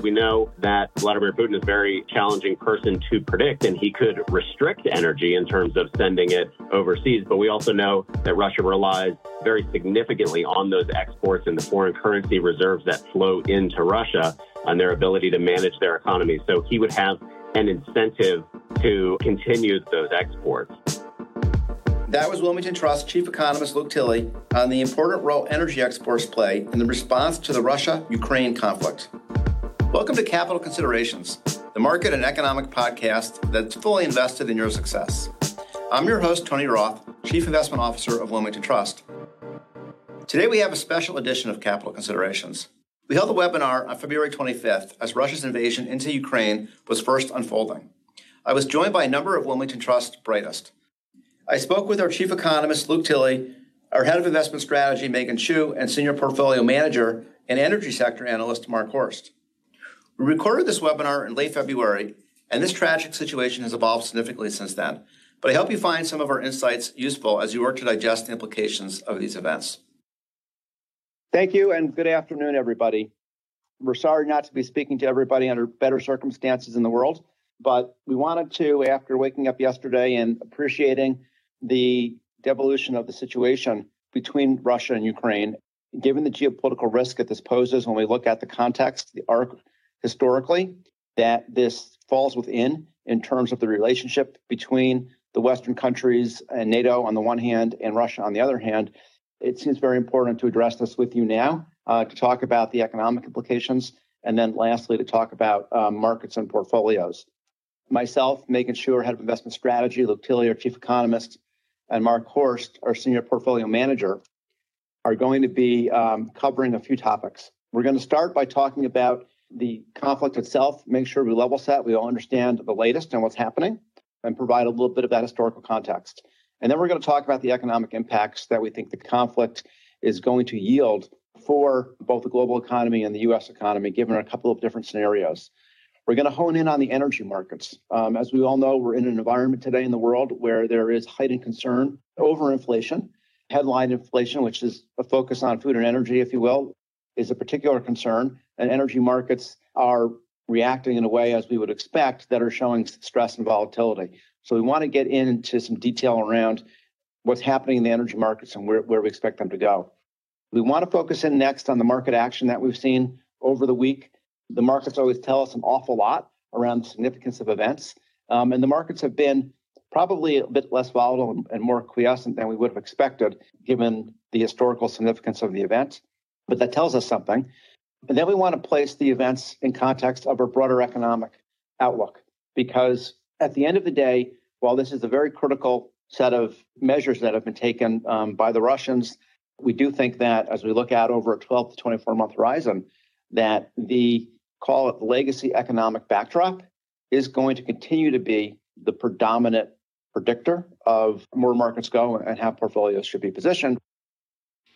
We know that Vladimir Putin is a very challenging person to predict, and he could restrict energy in terms of sending it overseas. But we also know that Russia relies very significantly on those exports and the foreign currency reserves that flow into Russia and their ability to manage their economy. So he would have an incentive to continue those exports. That was Wilmington Trust Chief Economist Luke Tilley on the important role energy exports play in the response to the Russia Ukraine conflict. Welcome to Capital Considerations, the market and economic podcast that's fully invested in your success. I'm your host, Tony Roth, Chief Investment Officer of Wilmington Trust. Today we have a special edition of Capital Considerations. We held a webinar on February 25th as Russia's invasion into Ukraine was first unfolding. I was joined by a number of Wilmington Trust brightest. I spoke with our chief economist, Luke Tilley, our head of investment strategy, Megan Shue, and senior portfolio manager and energy sector analyst, Mark Horst. We recorded this webinar in late February, and this tragic situation has evolved significantly since then. But I hope you find some of our insights useful as you work to digest the implications of these events. Thank you, and good afternoon, everybody. We're sorry not to be speaking to everybody under better circumstances in the world, but we wanted to, after waking up yesterday and appreciating the devolution of the situation between Russia and Ukraine, given the geopolitical risk that this poses when we look at the context, the arc historically, that this falls within in terms of the relationship between the Western countries and NATO on the one hand and Russia on the other hand, it seems very important to address this with you now, uh, to talk about the economic implications, and then lastly, to talk about um, markets and portfolios. Myself, Megan Shue, head of investment strategy, Luke Tilley, our chief economist, and Mark Horst, our senior portfolio manager, are going to be um, covering a few topics. We're going to start by talking about the conflict itself, make sure we level set, we all understand the latest and what's happening, and provide a little bit of that historical context. And then we're going to talk about the economic impacts that we think the conflict is going to yield for both the global economy and the US economy, given a couple of different scenarios. We're going to hone in on the energy markets. Um, as we all know, we're in an environment today in the world where there is heightened concern over inflation. Headline inflation, which is a focus on food and energy, if you will, is a particular concern. And energy markets are reacting in a way, as we would expect, that are showing stress and volatility. So we want to get into some detail around what's happening in the energy markets and where, where we expect them to go. We want to focus in next on the market action that we've seen over the week the markets always tell us an awful lot around the significance of events. Um, and the markets have been probably a bit less volatile and, and, more quiescent than we would have expected given the historical significance of the event. But that tells us something. And then we want to place the events in context of our broader economic outlook. Because at the end of the day, while this is a very critical set of measures that have been taken um, by the Russians, we do think that as we look out over a 12 to 24 month horizon, that the call it legacy economic backdrop, is going to continue to be the predominant predictor of where markets go and how portfolios should be positioned.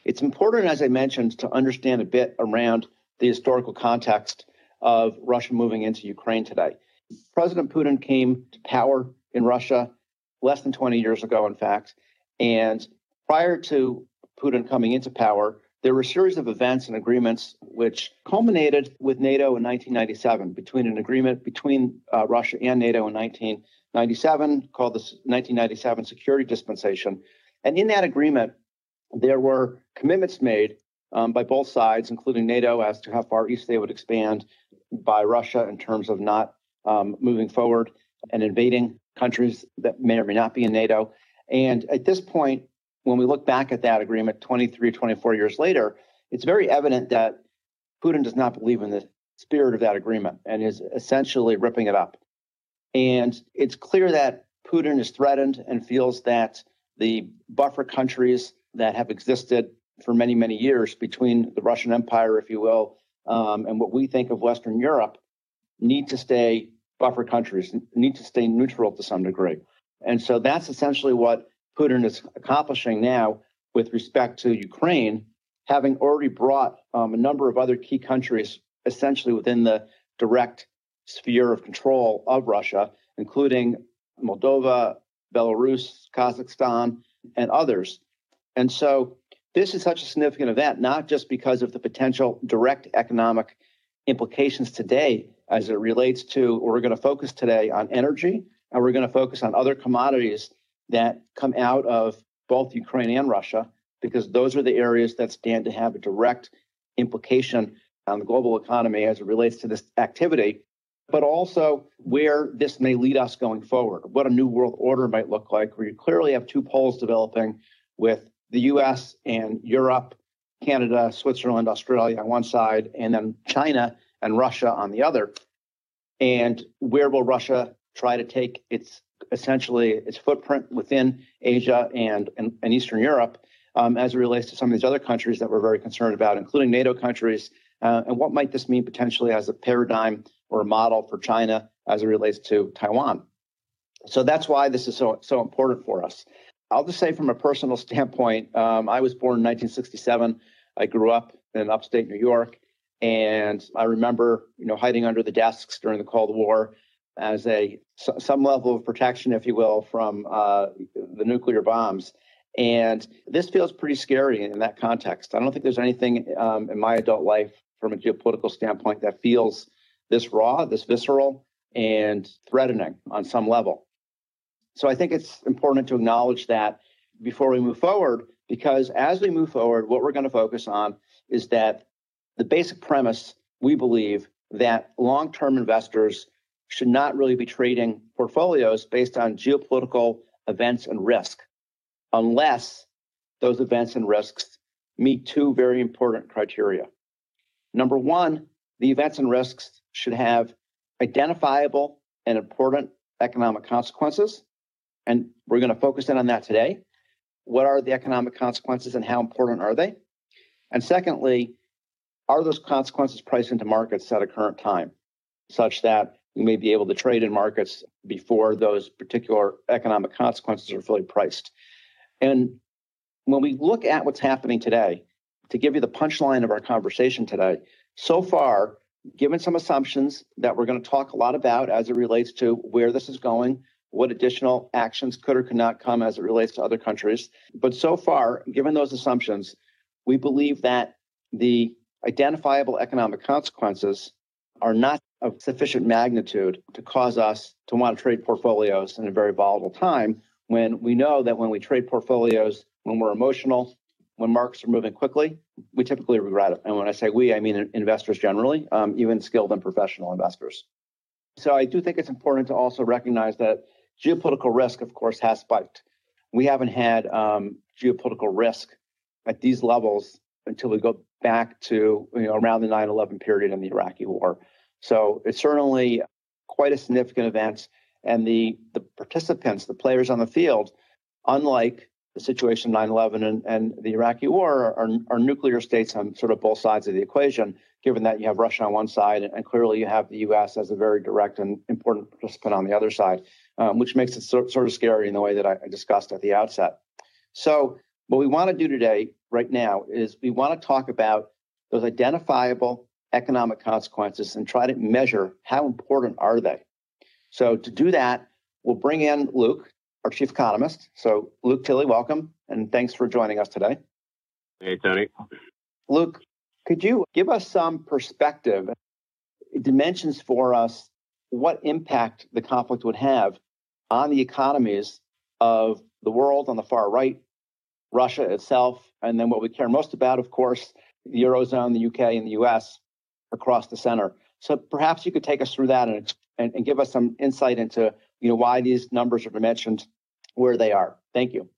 It's important, as I mentioned, to understand a bit around the historical context of Russia moving into Ukraine today. President Putin came to power in Russia less than 20 years ago, in fact. And prior to Putin coming into power, there were a series of events and agreements which culminated with NATO in 1997, between an agreement between uh, Russia and NATO in 1997 called the 1997 Security Dispensation. And in that agreement, there were commitments made um, by both sides, including NATO, as to how far east they would expand by Russia in terms of not um, moving forward and invading countries that may or may not be in NATO. And at this point, when we look back at that agreement 23, 24 years later, it's very evident that Putin does not believe in the spirit of that agreement and is essentially ripping it up. And it's clear that Putin is threatened and feels that the buffer countries that have existed for many, many years between the Russian Empire, if you will, um, and what we think of Western Europe need to stay buffer countries, need to stay neutral to some degree. And so that's essentially what Putin is accomplishing now with respect to Ukraine, having already brought um, a number of other key countries essentially within the direct sphere of control of Russia, including Moldova, Belarus, Kazakhstan, and others. And so this is such a significant event, not just because of the potential direct economic implications today as it relates to, we're going to focus today on energy and we're going to focus on other commodities that come out of both Ukraine and Russia, because those are the areas that stand to have a direct implication on the global economy as it relates to this activity, but also where this may lead us going forward, what a new world order might look like, where you clearly have two poles developing with the US and Europe, Canada, Switzerland, Australia on one side, and then China and Russia on the other. And where will Russia try to take its essentially its footprint within Asia and, and, and Eastern Europe um, as it relates to some of these other countries that we're very concerned about, including NATO countries. Uh, and what might this mean potentially as a paradigm or a model for China as it relates to Taiwan? So that's why this is so so important for us. I'll just say from a personal standpoint, um, I was born in 1967. I grew up in upstate New York, and I remember, you know, hiding under the desks during the Cold War as a some level of protection, if you will, from uh, the nuclear bombs. And this feels pretty scary in that context. I don't think there's anything um, in my adult life from a geopolitical standpoint that feels this raw, this visceral, and threatening on some level. So I think it's important to acknowledge that before we move forward, because as we move forward, what we're going to focus on is that the basic premise we believe that long term investors should not really be trading portfolios based on geopolitical events and risk unless those events and risks meet two very important criteria. Number one, the events and risks should have identifiable and important economic consequences. And we're going to focus in on that today. What are the economic consequences and how important are they? And secondly, are those consequences priced into markets at a current time such that we may be able to trade in markets before those particular economic consequences are fully priced? And when we look at what's happening today, to give you the punchline of our conversation today, so far, given some assumptions that we're going to talk a lot about as it relates to where this is going, what additional actions could or could not come as it relates to other countries. But so far, given those assumptions, we believe that the identifiable economic consequences are not of sufficient magnitude to cause us to want to trade portfolios in a very volatile time when we know that when we trade portfolios, when we're emotional, when markets are moving quickly, we typically regret it. And when I say we, I mean investors generally, um, even skilled and professional investors. So I do think it's important to also recognize that geopolitical risk, of course, has spiked. We haven't had um, geopolitical risk at these levels until we go back to you know, around the 9/11 period in the Iraqi War. So it's certainly quite a significant event, and the the participants, the players on the field, unlike the situation 9/11 and, and the Iraqi War, are, are nuclear states on sort of both sides of the equation. Given that you have Russia on one side, and clearly you have the U.S. as a very direct and important participant on the other side, um, which makes it so, sort of scary in the way that I discussed at the outset. So what we want to do today, right now, is we want to talk about those identifiable economic consequences and try to measure how important are they. So to do that, we'll bring in Luke, our chief economist. So Luke Tilley, welcome, and thanks for joining us today. Hey, Tony. Luke, could you give us some perspective, dimensions for us, what impact the conflict would have on the economies of the world on the far right Russia itself, and then what we care most about, of course, the Eurozone, the UK, and the US across the center. So perhaps you could take us through that and, and, and give us some insight into you know why these numbers are dimensioned where they are. Thank you.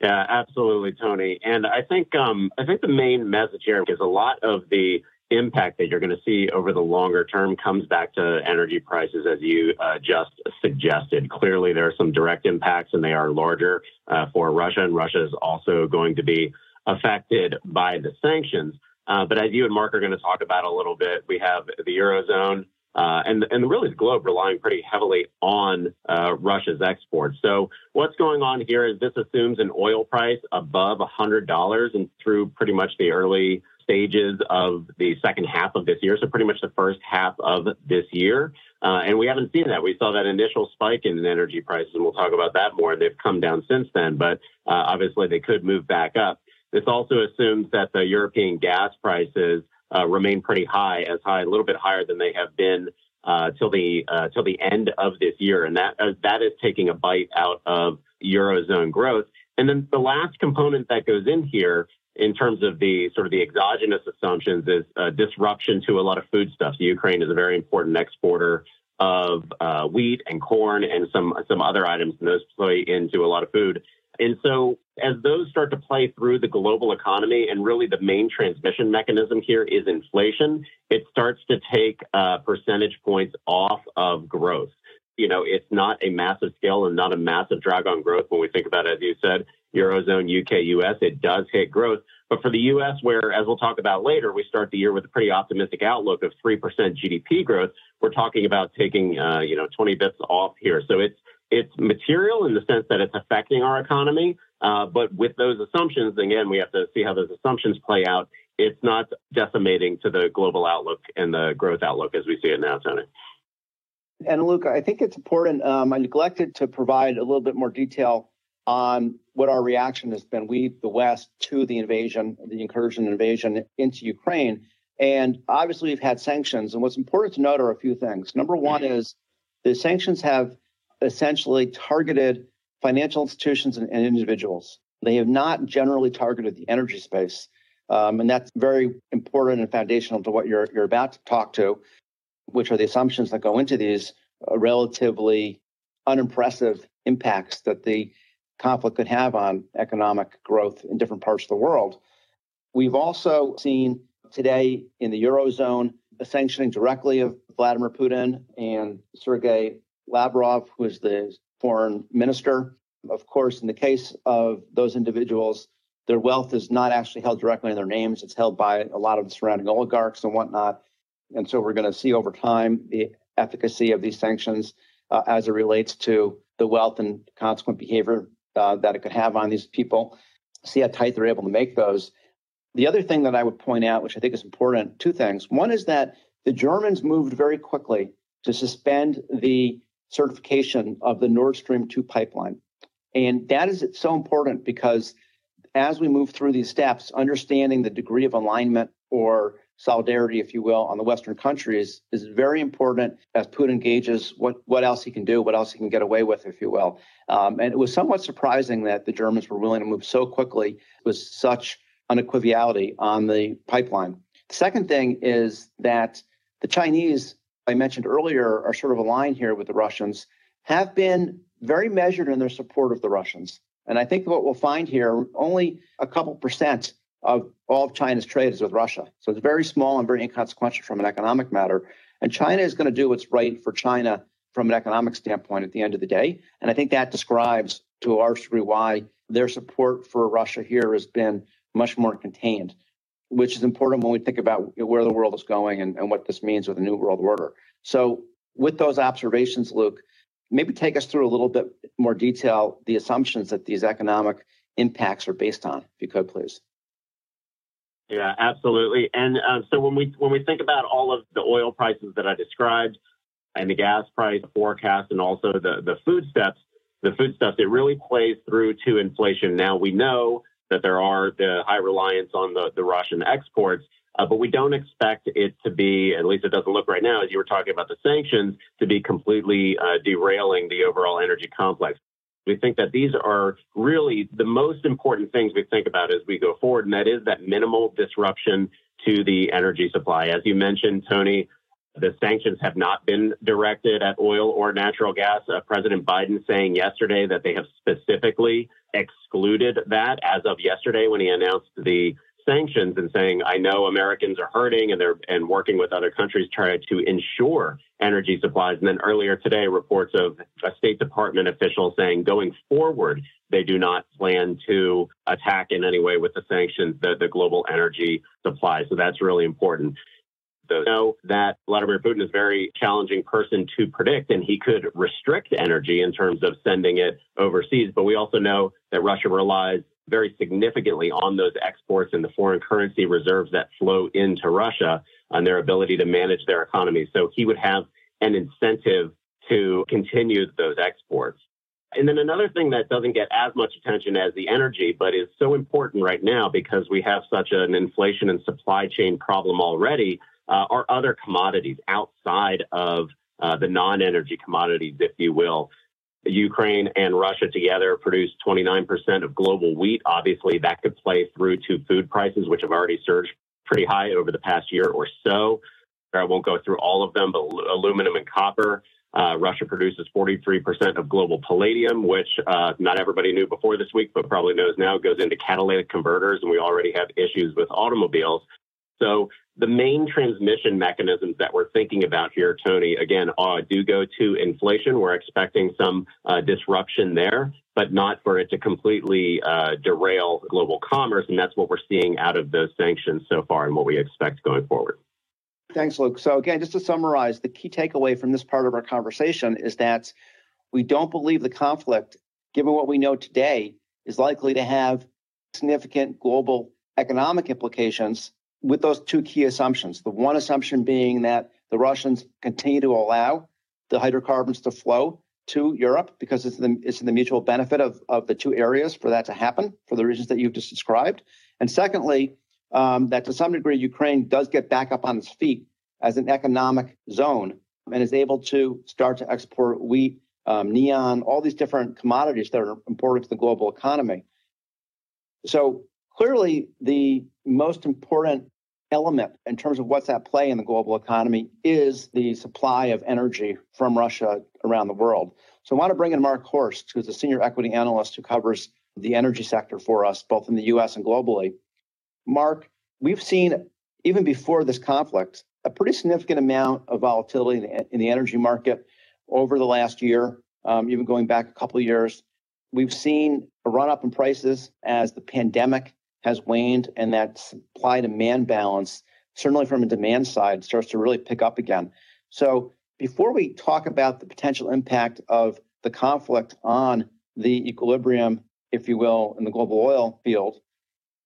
Yeah, absolutely, Tony. And I think um, I think the main message here is a lot of the impact that you're going to see over the longer term comes back to energy prices, as you uh, just suggested. Clearly, there are some direct impacts, and they are larger uh, for Russia, and Russia is also going to be affected by the sanctions. Uh, but as you and Mark are going to talk about a little bit, we have the Eurozone. Uh, and and really the globe relying pretty heavily on uh, Russia's exports. So what's going on here is this assumes an oil price above $100 and through pretty much the early stages of the second half of this year, so pretty much the first half of this year. Uh, and we haven't seen that. We saw that initial spike in energy prices, and we'll talk about that more. They've come down since then, but uh, obviously they could move back up. This also assumes that the European gas prices uh, remain pretty high, as high, a little bit higher than they have been uh, till the uh, till the end of this year, and that uh, that is taking a bite out of eurozone growth. And then the last component that goes in here in terms of the sort of the exogenous assumptions is uh, disruption to a lot of foodstuffs. Ukraine is a very important exporter of uh, wheat and corn and some some other items, and those play into a lot of food. And so, as those start to play through the global economy, and really the main transmission mechanism here is inflation, it starts to take uh, percentage points off of growth. You know, it's not a massive scale and not a massive drag on growth when we think about, it, as you said, Eurozone, UK, US, it does hit growth. But for the US, where, as we'll talk about later, we start the year with a pretty optimistic outlook of 3% GDP growth, we're talking about taking, uh, you know, 20 bits off here. So it's, it's material in the sense that it's affecting our economy. Uh, but with those assumptions, again, we have to see how those assumptions play out. It's not decimating to the global outlook and the growth outlook as we see it now, Tony. And Luke, I think it's important. Um, I neglected to provide a little bit more detail on what our reaction has been, we, the West, to the invasion, the incursion invasion into Ukraine. And obviously, we've had sanctions. And what's important to note are a few things. Number one is the sanctions have essentially targeted financial institutions and, and individuals. They have not generally targeted the energy space. Um, and that's very important and foundational to what you're, you're about to talk to, which are the assumptions that go into these uh, relatively unimpressive impacts that the conflict could have on economic growth in different parts of the world. We've also seen today in the Eurozone the sanctioning directly of Vladimir Putin and Sergei Lavrov, who is the foreign minister. Of course, in the case of those individuals, their wealth is not actually held directly in their names. It's held by a lot of the surrounding oligarchs and whatnot. And so we're going to see over time the efficacy of these sanctions uh, as it relates to the wealth and consequent behavior uh, that it could have on these people, see how tight they're able to make those. The other thing that I would point out, which I think is important, two things. One is that the Germans moved very quickly to suspend the certification of the Nord Stream 2 pipeline. And that is so important because as we move through these steps, understanding the degree of alignment or solidarity, if you will, on the Western countries is very important as Putin gauges what, what else he can do, what else he can get away with, if you will. Um, and it was somewhat surprising that the Germans were willing to move so quickly with such unequivocal on the pipeline. The second thing is that the Chinese, I mentioned earlier, are sort of aligned here with the Russians, have been very measured in their support of the Russians. And I think what we'll find here, only a couple percent of all of China's trade is with Russia. So it's very small and very inconsequential from an economic matter. And China is going to do what's right for China from an economic standpoint at the end of the day. And I think that describes to a large degree why their support for Russia here has been much more contained, which is important when we think about where the world is going and, and what this means with the new world order. So, with those observations, Luke, maybe take us through a little bit more detail the assumptions that these economic impacts are based on, if you could, please. Yeah, absolutely. And uh, so when we when we think about all of the oil prices that I described, and the gas price forecast, and also the the food steps, the food stuff, it really plays through to inflation. Now we know that there are the high reliance on the the Russian exports, uh, but we don't expect it to be, at least it doesn't look right now, as you were talking about the sanctions, to be completely uh, derailing the overall energy complex. We think that these are really the most important things we think about as we go forward, and that is that minimal disruption to the energy supply. As you mentioned, Tony, the sanctions have not been directed at oil or natural gas. Uh, President Biden saying yesterday that they have specifically excluded that as of yesterday when he announced the sanctions and saying, I know Americans are hurting and they're and working with other countries trying to ensure energy supplies. And then earlier today, reports of a State Department official saying going forward, they do not plan to attack in any way with the sanctions the, the global energy supply. So that's really important. So know that Vladimir Putin is a very challenging person to predict, and he could restrict energy in terms of sending it overseas. But we also know that Russia relies very significantly on those exports and the foreign currency reserves that flow into Russia on their ability to manage their economy. So he would have an incentive to continue those exports. And then another thing that doesn't get as much attention as the energy, but is so important right now because we have such an inflation and supply chain problem already, uh, are other commodities outside of uh, the non energy commodities, if you will. Ukraine and Russia together produce 29% of global wheat. Obviously, that could play through to food prices, which have already surged pretty high over the past year or so. I won't go through all of them, but aluminum and copper. Uh, Russia produces 43% of global palladium, which uh, not everybody knew before this week, but probably knows now goes into catalytic converters, and we already have issues with automobiles. So the main transmission mechanisms that we're thinking about here, Tony, again, uh, do go to inflation. We're expecting some uh, disruption there, but not for it to completely uh, derail global commerce. And that's what we're seeing out of those sanctions so far and what we expect going forward. Thanks, Luke. So, again, just to summarize, the key takeaway from this part of our conversation is that we don't believe the conflict, given what we know today, is likely to have significant global economic implications with those two key assumptions. The one assumption being that the Russians continue to allow the hydrocarbons to flow to Europe because it's, the, it's in the mutual benefit of, of the two areas for that to happen for the reasons that you've just described. And secondly, um, that to some degree, Ukraine does get back up on its feet as an economic zone and is able to start to export wheat, um, neon, all these different commodities that are important to the global economy. So clearly, the most important element in terms of what's at play in the global economy is the supply of energy from Russia around the world. So I want to bring in Mark Horst, who's a senior equity analyst who covers the energy sector for us, both in the US and globally. Mark, we've seen, even before this conflict, a pretty significant amount of volatility in the, energy market over the last year, um, even going back a couple of years. We've seen a run up in prices as the pandemic has waned and that supply demand balance, certainly from a demand side, starts to really pick up again. So, before we talk about the potential impact of the conflict on the equilibrium, if you will, in the global oil field,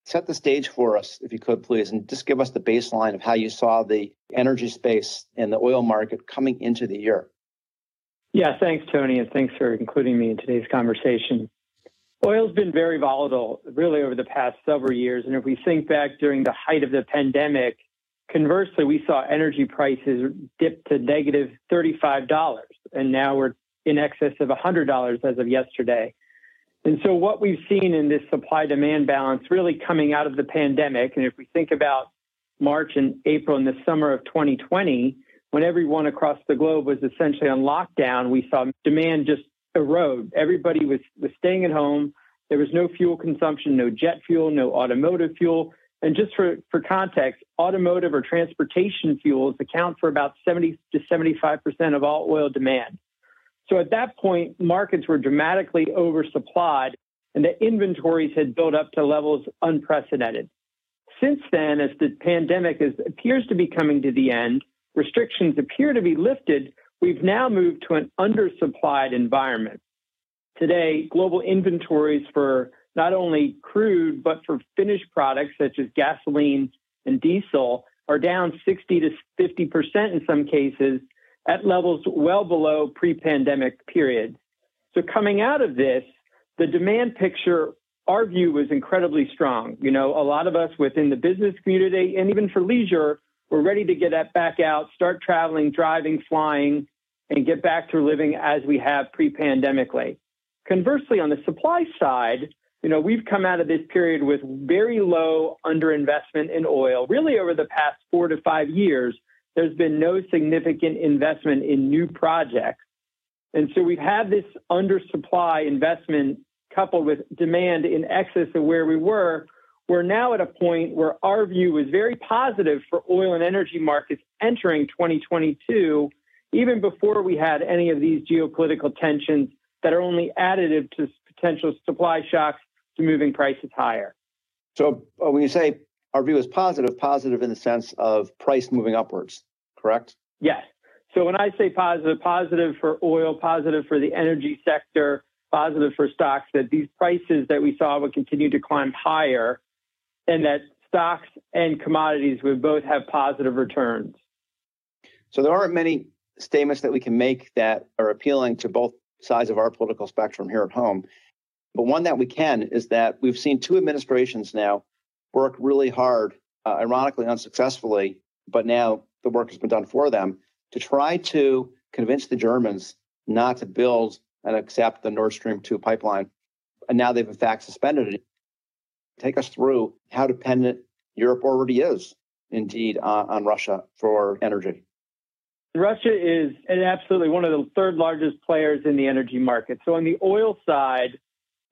set the stage for us, if you could, please, and just give us the baseline of how you saw the energy space and the oil market coming into the year. Yeah, thanks, Tony, and thanks for including me in today's conversation. Oil's been very volatile really over the past several years. And if we think back during the height of the pandemic, conversely, we saw energy prices dip to negative $35. And now we're in excess of $100 as of yesterday. And so, what we've seen in this supply demand balance really coming out of the pandemic, and if we think about March and April and the summer of 2020, when everyone across the globe was essentially on lockdown, we saw demand just erode. Everybody was, was staying at home. There was no fuel consumption, no jet fuel, no automotive fuel. And just for, for context, automotive or transportation fuels account for about 70 to 75% of all oil demand. So at that point, markets were dramatically oversupplied and the inventories had built up to levels unprecedented. Since then, as the pandemic is, appears to be coming to the end, restrictions appear to be lifted, We've now moved to an undersupplied environment. Today, global inventories for not only crude, but for finished products such as gasoline and diesel are down 60 to 50% in some cases at levels well below pre pandemic periods. So, coming out of this, the demand picture, our view was incredibly strong. You know, a lot of us within the business community and even for leisure we're ready to get that back out, start traveling, driving, flying, and get back to living as we have pre-pandemically. Conversely, on the supply side, you know, we've come out of this period with very low underinvestment in oil. Really, over the past four to five years, there's been no significant investment in new projects. And so we've had this undersupply investment coupled with demand in excess of where we were, we're now at a point where our view is very positive for oil and energy markets entering 2022, even before we had any of these geopolitical tensions that are only additive to potential supply shocks to moving prices higher. So uh, when you say our view is positive, positive in the sense of price moving upwards, correct? Yes. So when I say positive, positive for oil, positive for the energy sector, positive for stocks, that these prices that we saw would continue to climb higher and that stocks and commodities would both have positive returns. So there aren't many statements that we can make that are appealing to both sides of our political spectrum here at home. But one that we can is that we've seen two administrations now work really hard, uh, ironically unsuccessfully, but now the work has been done for them to try to convince the Germans not to build and accept the Nord Stream 2 pipeline. And now they've in fact suspended it. Take us through how dependent Europe already is indeed uh, on Russia for energy. Russia is absolutely one of the third largest players in the energy market. So on the oil side,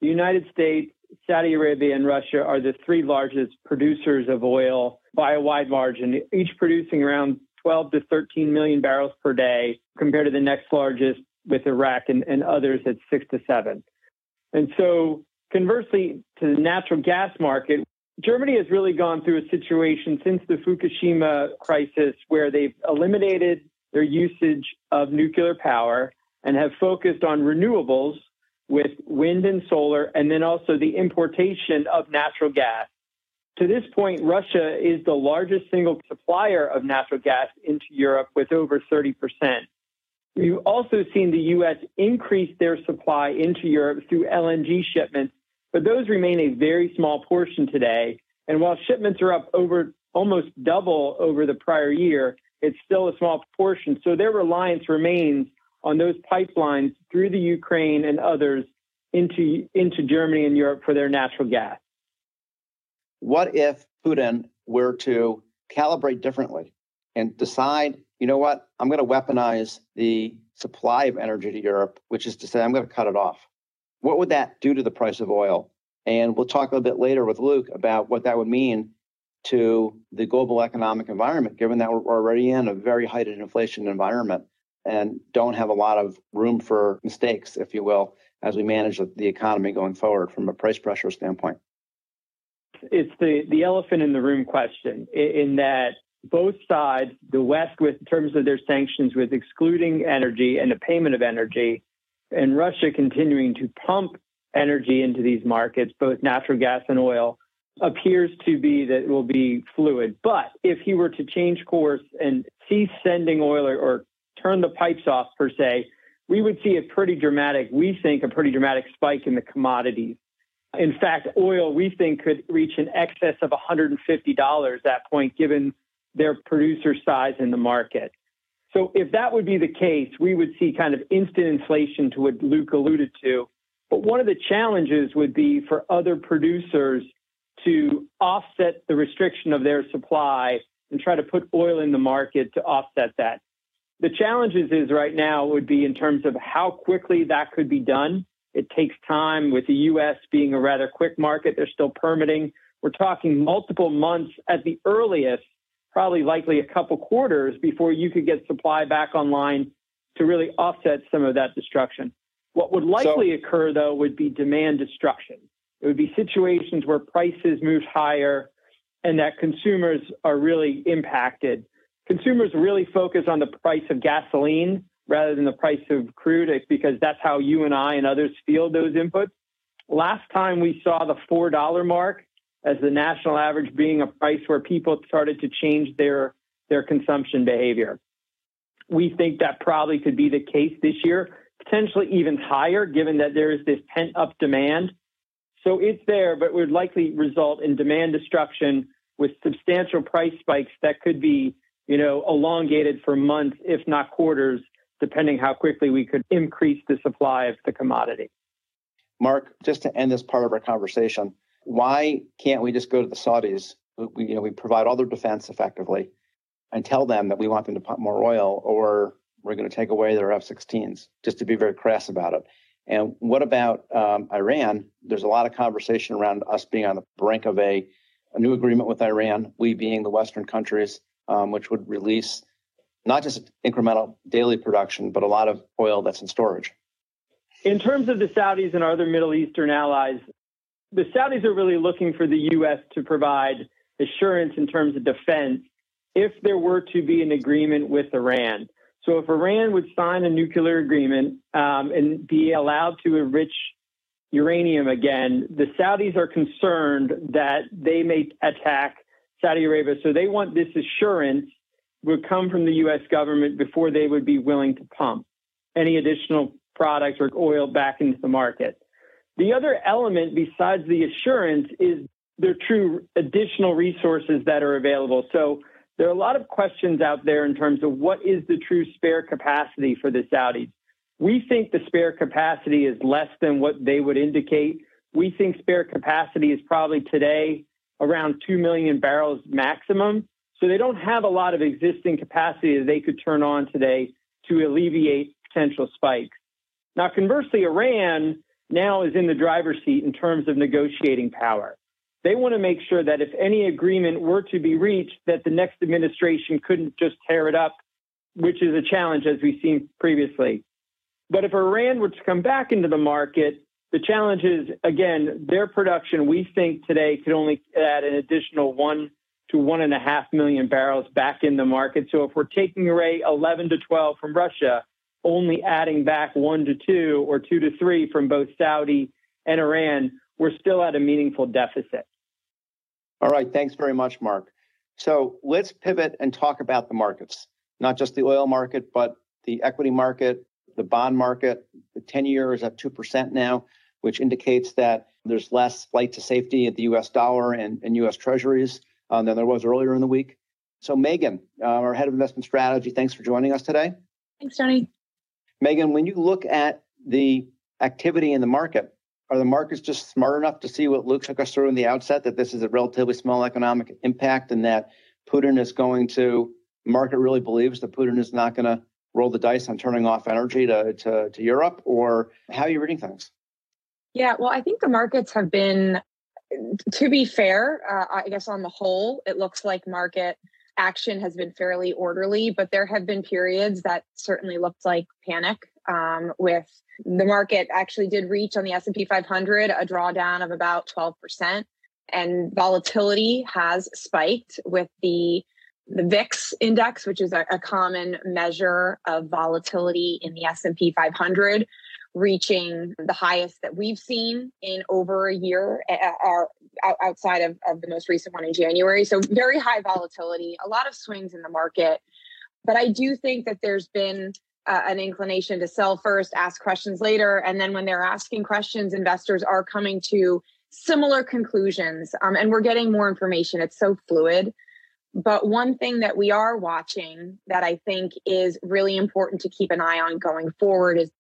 the United States, Saudi Arabia, and Russia are the three largest producers of oil by a wide margin, each producing around 12 to 13 million barrels per day, compared to the next largest with Iraq and, and others at six to seven. And so, conversely, to the natural gas market, Germany has really gone through a situation since the Fukushima crisis where they've eliminated their usage of nuclear power and have focused on renewables with wind and solar, and then also the importation of natural gas. To this point, Russia is the largest single supplier of natural gas into Europe with over 30%. We've also seen the U.S. increase their supply into Europe through LNG shipments, but those remain a very small portion today. And while shipments are up over almost double over the prior year, it's still a small portion. So their reliance remains on those pipelines through the Ukraine and others into, into Germany and Europe for their natural gas. What if Putin were to calibrate differently and decide, you know what, I'm going to weaponize the supply of energy to Europe, which is to say, I'm going to cut it off? What would that do to the price of oil? And we'll talk a little bit later with Luke about what that would mean to the global economic environment, given that we're already in a very heightened inflation environment and don't have a lot of room for mistakes, if you will, as we manage the economy going forward from a price pressure standpoint? It's the, the elephant in the room question, in that both sides, the West, with terms of their sanctions, with excluding energy and the payment of energy, and Russia continuing to pump energy into these markets, both natural gas and oil, appears to be that it will be fluid. But if he were to change course and cease sending oil or, or turn the pipes off per se, we would see a pretty dramatic, we think, a pretty dramatic spike in the commodities. In fact, oil, we think, could reach an excess of $150 at that point, given their producer size in the market. So, if that would be the case, we would see kind of instant inflation to what Luke alluded to. But one of the challenges would be for other producers to offset the restriction of their supply and try to put oil in the market to offset that. The challenges is right now would be in terms of how quickly that could be done. It takes time with the US being a rather quick market. They're still permitting. We're talking multiple months at the earliest, probably likely a couple quarters before you could get supply back online to really offset some of that destruction. What would likely so, occur though would be demand destruction. It would be situations where prices move higher and that consumers are really impacted consumers really focus on the price of gasoline rather than the price of crude because that's how you and I and others feel those inputs. Last time we saw the $4 mark as the national average being a price where people started to change their, their consumption behavior. We think that probably could be the case this year, potentially even higher, given that there is this pent up demand. So it's there, but would likely result in demand destruction with substantial price spikes that could be you know, elongated for months, if not quarters, depending how quickly we could increase the supply of the commodity. Mark, just to end this part of our conversation, why can't we just go to the Saudis? We, you know, we provide all their defense effectively and tell them that we want them to pump more oil or we're going to take away their F 16s, just to be very crass about it. And what about um, Iran? There's a lot of conversation around us being on the brink of a, a new agreement with Iran, we being the Western countries um, which would release not just incremental daily production, but a lot of oil that's in storage. In terms of the Saudis and our other Middle Eastern allies, the Saudis are really looking for the U.S. to provide assurance in terms of defense if there were to be an agreement with Iran. So, if Iran would sign a nuclear agreement um, and be allowed to enrich uranium again, the Saudis are concerned that they may attack Saudi Arabia. So they want this assurance would come from the U.S. government before they would be willing to pump any additional products or oil back into the market. The other element besides the assurance is the true additional resources that are available. So there are a lot of questions out there in terms of what is the true spare capacity for the Saudis. We think the spare capacity is less than what they would indicate. We think spare capacity is probably today around 2 million barrels maximum. So they don't have a lot of existing capacity that they could turn on today to alleviate potential spikes. Now, conversely, Iran now is in the driver's seat in terms of negotiating power. They want to make sure that if any agreement were to be reached, that the next administration couldn't just tear it up, which is a challenge as we've seen previously. But if Iran were to come back into the market, the challenge is again their production. We think today could only add an additional one to one and a half million barrels back in the market. So if we're taking away 11 to 12 from Russia, only adding back one to two or two to three from both Saudi and Iran, we're still at a meaningful deficit. All right. Thanks very much, Mark. So let's pivot and talk about the markets, not just the oil market, but the equity market, the bond market. The 10 year is at 2% now, which indicates that there's less flight to safety at the US dollar and, and US treasuries uh, than there was earlier in the week. So, Megan, uh, our head of investment strategy, thanks for joining us today. Thanks, Tony. Megan, when you look at the activity in the market, are the markets just smart enough to see what Luke took us through in the outset that this is a relatively small economic impact and that Putin is going to, market really believes that Putin is not going to roll the dice on turning off energy to, to, to Europe? Or how are you reading things? Yeah, well, I think the markets have been, to be fair, uh, I guess on the whole, it looks like market action has been fairly orderly, but there have been periods that certainly looked like panic um, with the market actually did reach on the S&P 500 a drawdown of about 12% and volatility has spiked with the the VIX index, which is a, a, common measure of volatility in the S&P 500, reaching the highest that we've seen in over a year, uh, outside of, of the most recent one in January. So very high volatility, a lot of swings in the market. But I do think that there's been uh, an inclination to sell first, ask questions later. And then when they're asking questions, investors are coming to similar conclusions. Um, and we're getting more information. It's so fluid. But one thing that we are watching that I think is really important to keep an eye on going forward is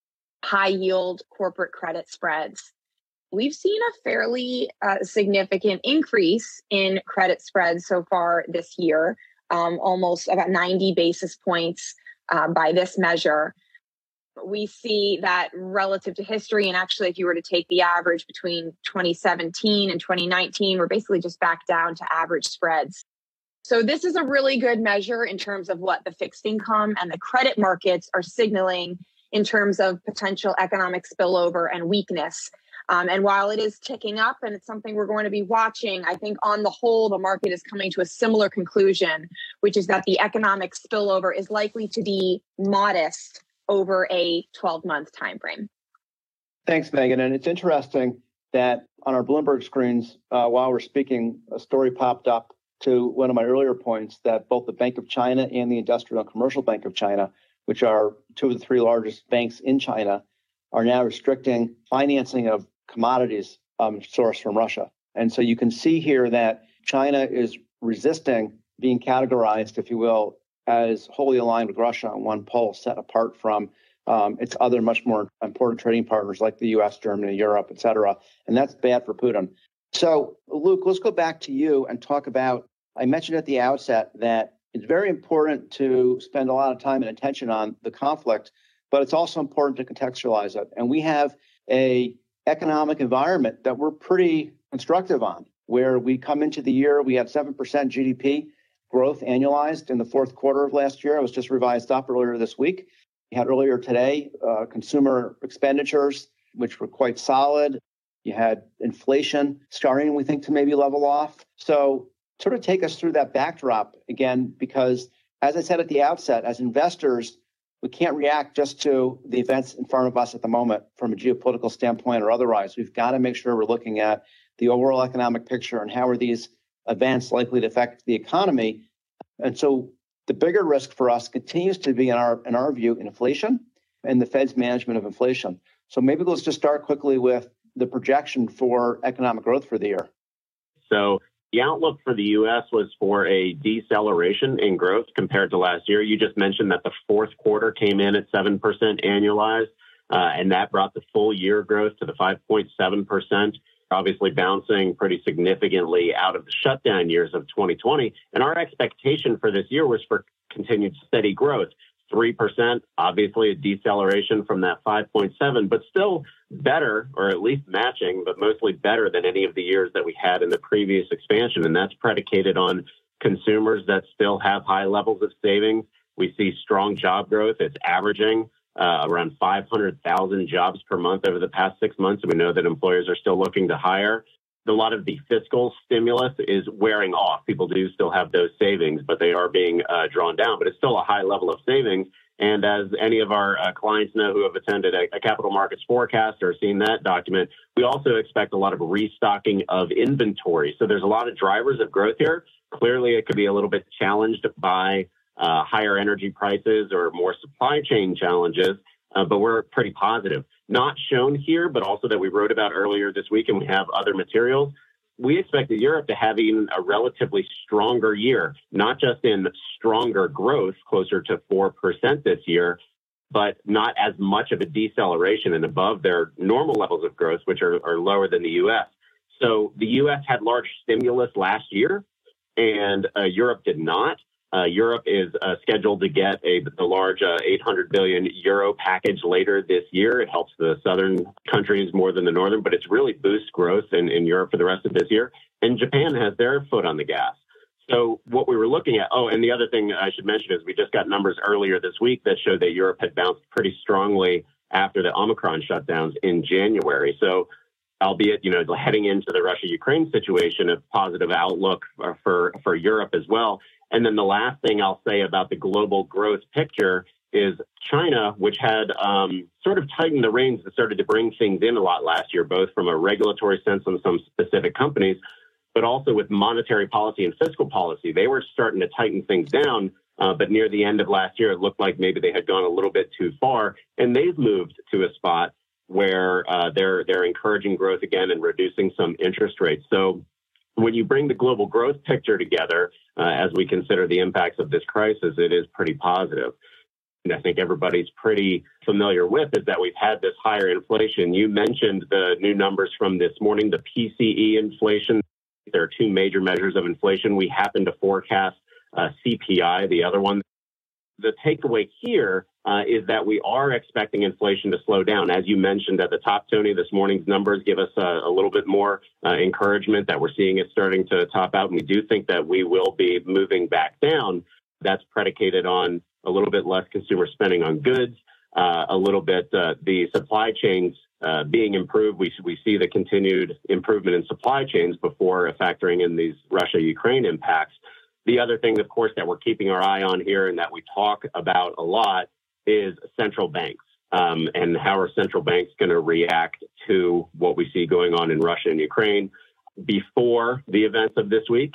high yield corporate credit spreads. We've seen a fairly uh, significant increase in credit spreads so far this year, um, almost about 90 basis points uh, by this measure. We see that relative to history, and actually, if you were to take the average between 2017 and 2019, we're basically just back down to average spreads. So, this is a really good measure in terms of what the fixed income and the credit markets are signaling in terms of potential economic spillover and weakness. Um, and while it is ticking up and it's something we're going to be watching, I think on the whole, the market is coming to a similar conclusion, which is that the economic spillover is likely to be modest over a 12 month time frame. Thanks, Megan. And it's interesting that on our Bloomberg screens, uh, while we're speaking, a story popped up to one of my earlier points that both the Bank of China and the Industrial and Commercial Bank of China, which are two of the three largest banks in China, are now restricting financing of commodities um, sourced from Russia. And so you can see here that China is resisting being categorized, if you will, as wholly aligned with Russia on one pole, set apart from um, its other much more important trading partners like the US, Germany, Europe, et cetera. And that's bad for Putin. So, Luke, let's go back to you and talk about. I mentioned at the outset that it's very important to spend a lot of time and attention on the conflict, but it's also important to contextualize it. And we have a economic environment that we're pretty constructive on, where we come into the year, we had 7% GDP growth annualized in the fourth quarter of last year. It was just revised up earlier this week. We had earlier today uh, consumer expenditures, which were quite solid. You had inflation starting, we think, to maybe level off. So, sort of take us through that backdrop again, because as I said at the outset, as investors, we can't react just to the events in front of us at the moment from a geopolitical standpoint or otherwise. We've got to make sure we're looking at the overall economic picture and how are these events likely to affect the economy. And so the bigger risk for us continues to be in our in our view inflation and the Fed's management of inflation. So maybe let's just start quickly with the projection for economic growth for the year. So the outlook for the U.S. was for a deceleration in growth compared to last year. You just mentioned that the fourth quarter came in at 7% annualized, uh, and that brought the full year growth to the 5.7%, obviously bouncing pretty significantly out of the shutdown years of 2020. And our expectation for this year was for continued steady growth. 3%, obviously a deceleration from that 5.7, but still better, or at least matching, but mostly better than any of the years that we had in the previous expansion. And that's predicated on consumers that still have high levels of savings. We see strong job growth. It's averaging uh, around 500,000 jobs per month over the past six months. And we know that employers are still looking to hire a lot of the fiscal stimulus is wearing off. People do still have those savings, but they are being uh, drawn down. But it's still a high level of savings. And as any of our uh, clients know who have attended a, a, capital markets forecast or seen that document, we also expect a lot of restocking of inventory. So there's a lot of drivers of growth here. Clearly, it could be a little bit challenged by uh, higher energy prices or more supply chain challenges, uh, but we're pretty positive not shown here, but also that we wrote about earlier this week, and we have other materials. We expect Europe to have even a relatively stronger year, not just in stronger growth, closer to 4% this year, but not as much of a deceleration and above their normal levels of growth, which are, are lower than the US. So the US had large stimulus last year, and uh, Europe did not. Uh, Europe is uh, scheduled to get a the large uh, 800 billion euro package later this year. It helps the southern countries more than the northern, but it's really boosts growth in, in Europe for the rest of this year. And Japan has their foot on the gas. So what we were looking at, oh, and the other thing I should mention is we just got numbers earlier this week that showed that Europe had bounced pretty strongly after the Omicron shutdowns in January. So albeit you know heading into the Russia Ukraine situation, a positive outlook for, for for Europe as well. And then the last thing I'll say about the global growth picture is China, which had um, sort of tightened the reins and started to bring things in a lot last year, both from a regulatory sense on some specific companies, but also with monetary policy and fiscal policy. They were starting to tighten things down. Uh, but near the end of last year, it looked like maybe they had gone a little bit too far, and they've moved to a spot where uh, they're they're encouraging growth again and reducing some interest rates. So when you bring the global growth picture together, uh, as we consider the impacts of this crisis, it is pretty positive. And I think everybody's pretty familiar with is that we've had this higher inflation. You mentioned the new numbers from this morning, the PCE inflation. There are two major measures of inflation. We happen to forecast uh, CPI, the other one. The takeaway here uh, is that we are expecting inflation to slow down. As you mentioned at the top, Tony, this morning's numbers give us a, a little bit more uh, encouragement that we're seeing it starting to top out. And we do think that we will be moving back down. That's predicated on a little bit less consumer spending on goods, uh, a little bit uh, the supply chains uh, being improved. We, we see the continued improvement in supply chains before factoring in these Russia Ukraine impacts. The other thing, of course, that we're keeping our eye on here and that we talk about a lot is central banks um, and how are central banks going to react to what we see going on in Russia and Ukraine. Before the events of this week,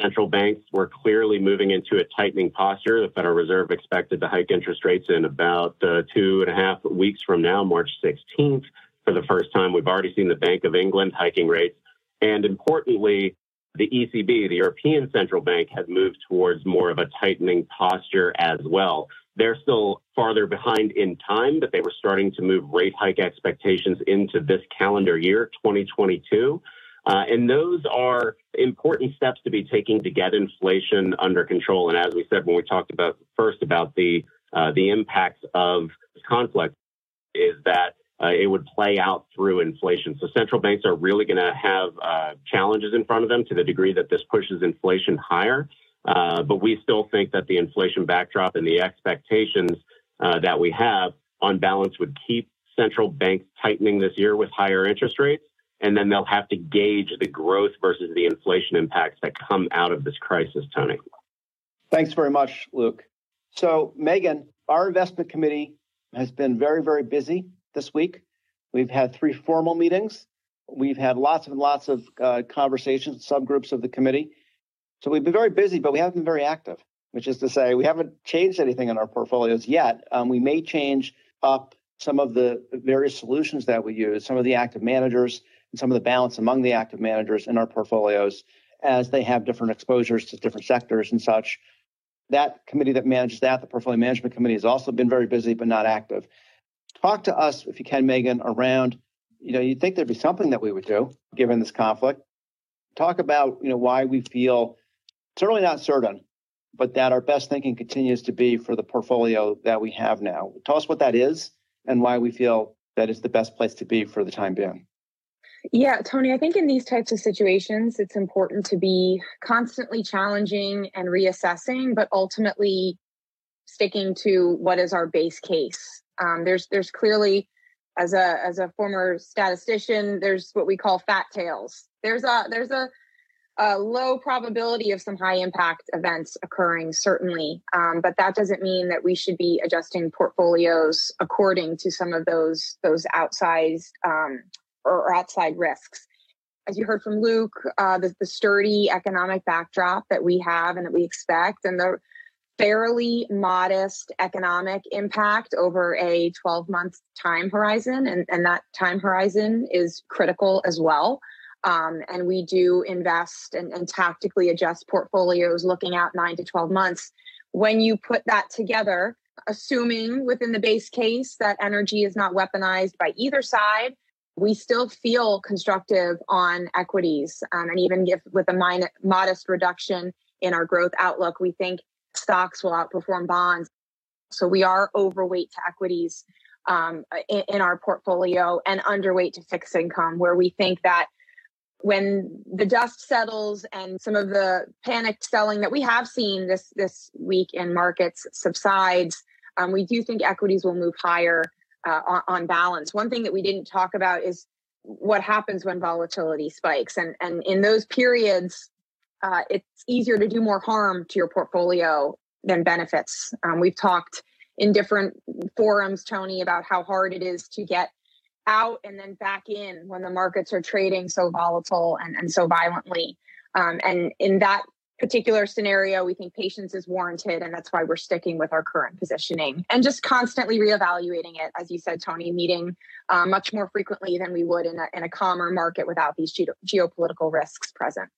central banks were clearly moving into a tightening posture. The Federal Reserve expected to hike interest rates in about uh, two and a half weeks from now, March 16th. For the first time, we've already seen the Bank of England hiking rates. And importantly, the ECB, the European Central Bank, has moved towards more of a tightening posture as well. They're still farther behind in time, but they were starting to move rate hike expectations into this calendar year, 2022. Uh, and those are important steps to be taking to get inflation under control. And as we said when we talked about first about the uh, the impacts of conflict, is that uh, it would play out through inflation. So central banks are really going to have uh, challenges in front of them to the degree that this pushes inflation higher. Uh, but we still think that the inflation backdrop and the expectations uh, that we have on balance would keep central banks tightening this year with higher interest rates. And then they'll have to gauge the growth versus the inflation impacts that come out of this crisis, Tony. Thanks very much, Luke. So, Megan, our investment committee has been very, very busy this week. We've had three formal meetings. We've had lots and lots of uh, conversations, subgroups of the committee. So we've been very busy, but we haven't been very active, which is to say, we haven't changed anything in our portfolios yet. Um, we may change up some of the various solutions that we use, some of the active managers, and some of the balance among the active managers in our portfolios as they have different exposures to different sectors and such. That committee that manages that, the portfolio management committee, has also been very busy but not active. Talk to us, if you can, Megan, around, you know, you'd think there'd be something that we would do given this conflict. Talk about, you know, why we feel certainly not certain, but that our best thinking continues to be for the portfolio that we have now. Tell us what that is and why we feel that is the best place to be for the time being. Yeah, Tony, I think in these types of situations, it's important to be constantly challenging and reassessing, but ultimately sticking to what is our base case. Um, there's there's clearly, as a as a former statistician, there's what we call fat tails. There's a there's a a low probability of some high impact events occurring, certainly. Um, but that doesn't mean that we should be adjusting portfolios according to some of those those outsized um, or, or, outside risks. As you heard from Luke, uh, the, the sturdy economic backdrop that we have and that we expect, and the fairly modest economic impact over a 12 month time horizon, and, and that time horizon is critical as well. Um, and we do invest and, and tactically adjust portfolios looking out nine to 12 months. When you put that together, assuming within the base case that energy is not weaponized by either side, we still feel constructive on equities. Um, and even if with a min- modest reduction in our growth outlook, we think stocks will outperform bonds. So we are overweight to equities um, in, in our portfolio and underweight to fixed income, where we think that when the dust settles and some of the panicked selling that we have seen this this week in markets subsides, um, we do think equities will move higher uh, on, on, balance. One thing that we didn't talk about is what happens when volatility spikes, and and in those periods, uh, it's easier to do more harm to your portfolio than benefits. Um, we've talked in different forums, Tony, about how hard it is to get out and then back in when the markets are trading so volatile and, and so violently. Um, and in that particular scenario, we think patience is warranted, and that's why we're sticking with our current positioning and just constantly reevaluating it, as you said, Tony, meeting uh, much more frequently than we would in a, in a calmer market without these ge- geopolitical risks present.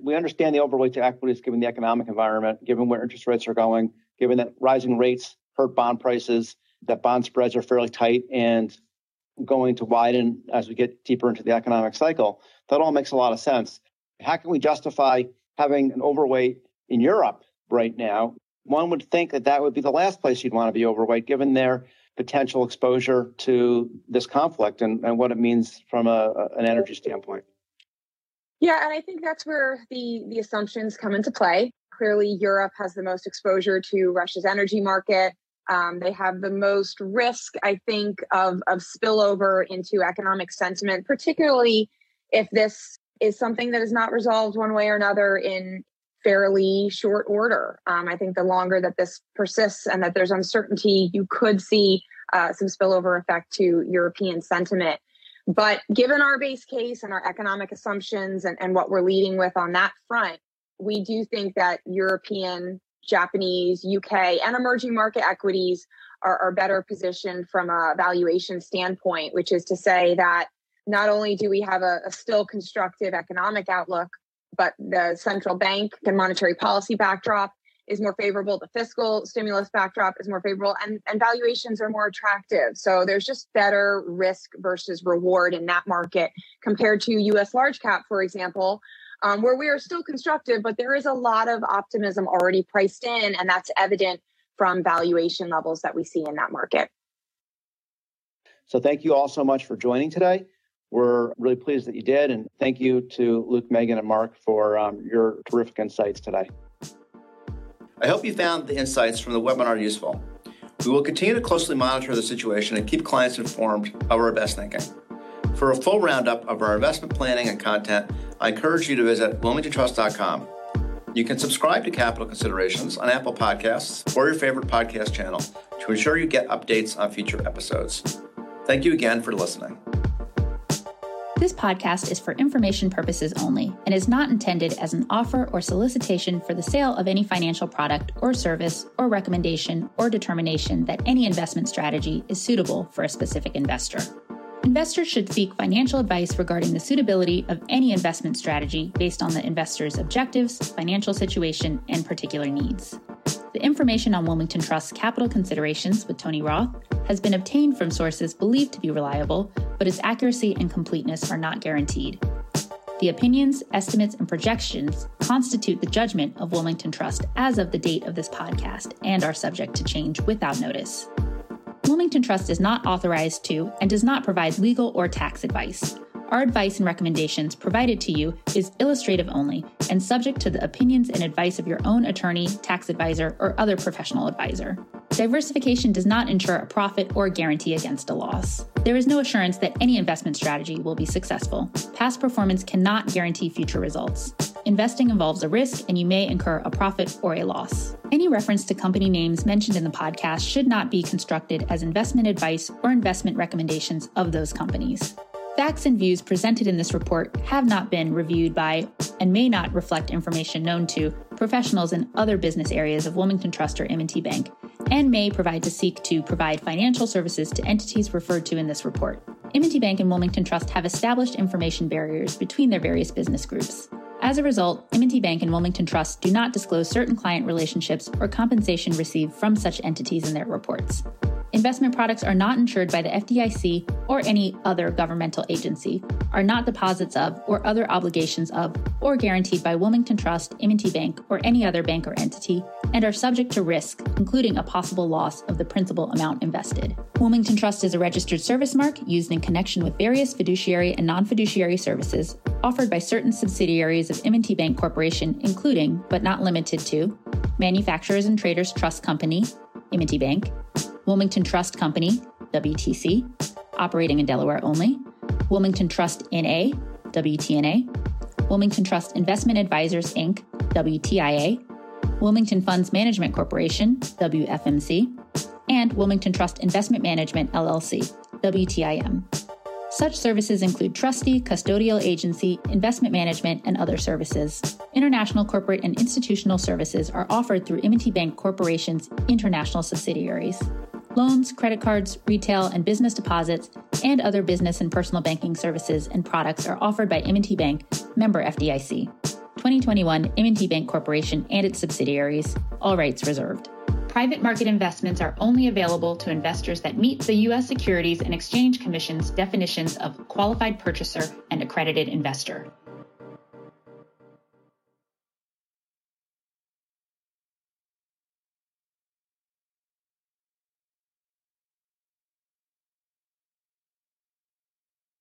We understand the overweight to equities given the economic environment, given where interest rates are going, given that rising rates hurt bond prices, that bond spreads are fairly tight, and going to widen as we get deeper into the economic cycle. That all makes a lot of sense. How can we justify having an overweight in Europe right now? One would think that that would be the last place you'd want to be overweight, given their potential exposure to this conflict and, and what it means from a, an energy standpoint. Yeah, and I think that's where the the assumptions come into play. Clearly, Europe has the most exposure to Russia's energy market. Um, they have the most risk, I think, of, of spillover into economic sentiment, particularly if this is something that is not resolved one way or another in fairly short order. Um, I think the longer that this persists and that there's uncertainty, you could see uh, some spillover effect to European sentiment. But given our base case and our economic assumptions and, and what we're leading with on that front, we do think that European Japanese, UK, and emerging market equities are, are better positioned from a valuation standpoint, which is to say that not only do we have a, a still constructive economic outlook, but the central bank and monetary policy backdrop is more favorable. The fiscal stimulus backdrop is more favorable, and, and valuations are more attractive. So there's just better risk versus reward in that market compared to US large cap, for example, um, where we are still constructive, but there is a lot of optimism already priced in, and that's evident from valuation levels that we see in that market. So, thank you all so much for joining today. We're really pleased that you did, and thank you to Luke, Megan, and Mark for um, your terrific insights today. I hope you found the insights from the webinar useful. We will continue to closely monitor the situation and keep clients informed of our best thinking. For a full roundup of our investment planning and content, I encourage you to visit wilmingtontrust.com. You can subscribe to Capital Considerations on Apple Podcasts or your favorite podcast channel to ensure you get updates on future episodes. Thank you again for listening. This podcast is for information purposes only and is not intended as an offer or solicitation for the sale of any financial product or service or recommendation or determination that any investment strategy is suitable for a specific investor. Investors should seek financial advice regarding the suitability of any investment strategy based on the investor's objectives, financial situation, and particular needs. The information on Wilmington Trust's capital considerations with Tony Roth has been obtained from sources believed to be reliable, but its accuracy and completeness are not guaranteed. The opinions, estimates, and projections constitute the judgment of Wilmington Trust as of the date of this podcast and are subject to change without notice. Wilmington Trust is not authorized to and does not provide legal or tax advice. Our advice and recommendations provided to you is illustrative only and subject to the opinions and advice of your own attorney, tax advisor, or other professional advisor. Diversification does not ensure a profit or guarantee against a loss. There is no assurance that any investment strategy will be successful. Past performance cannot guarantee future results. Investing involves a risk, and you may incur a profit or a loss. Any reference to company names mentioned in the podcast should not be constructed as investment advice or investment recommendations of those companies. Facts and views presented in this report have not been reviewed by and may not reflect information known to professionals in other business areas of Wilmington Trust or M&T Bank and may provide to seek to provide financial services to entities referred to in this report. M&T Bank and Wilmington Trust have established information barriers between their various business groups. As a result, M&T Bank and Wilmington Trust do not disclose certain client relationships or compensation received from such entities in their reports. Investment products are not insured by the FDIC or any other governmental agency, are not deposits of or other obligations of, or guaranteed by Wilmington Trust, M&T Bank, or any other bank or entity, and are subject to risk, including a possible loss of the principal amount invested. Wilmington Trust is a registered service mark used in connection with various fiduciary and non-fiduciary services offered by certain subsidiaries of M&T Bank Corporation, including, but not limited to, Manufacturers and Traders Trust Company, M&T Bank, Wilmington Trust Company, WTC, operating in Delaware only, Wilmington Trust NA, WTNA, Wilmington Trust Investment Advisors Inc., WTIA, Wilmington Funds Management Corporation, WFMC, and Wilmington Trust Investment Management LLC, WTIM. Such services include trustee, custodial agency, investment management, and other services. International corporate and institutional services are offered through M&T Bank Corporation's international subsidiaries. Loans, credit cards, retail and business deposits, and other business and personal banking services and products are offered by M&T Bank, member FDIC. 2021 M&T Bank Corporation and its subsidiaries, all rights reserved. Private market investments are only available to investors that meet the U.S. Securities and Exchange Commission's definitions of qualified purchaser and accredited investor.